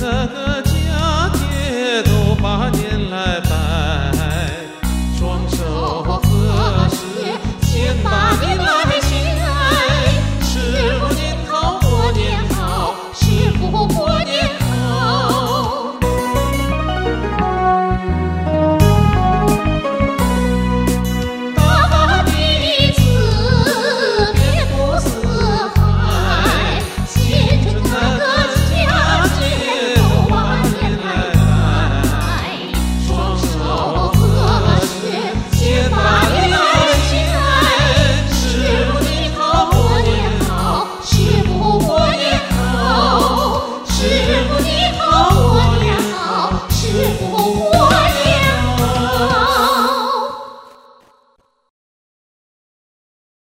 another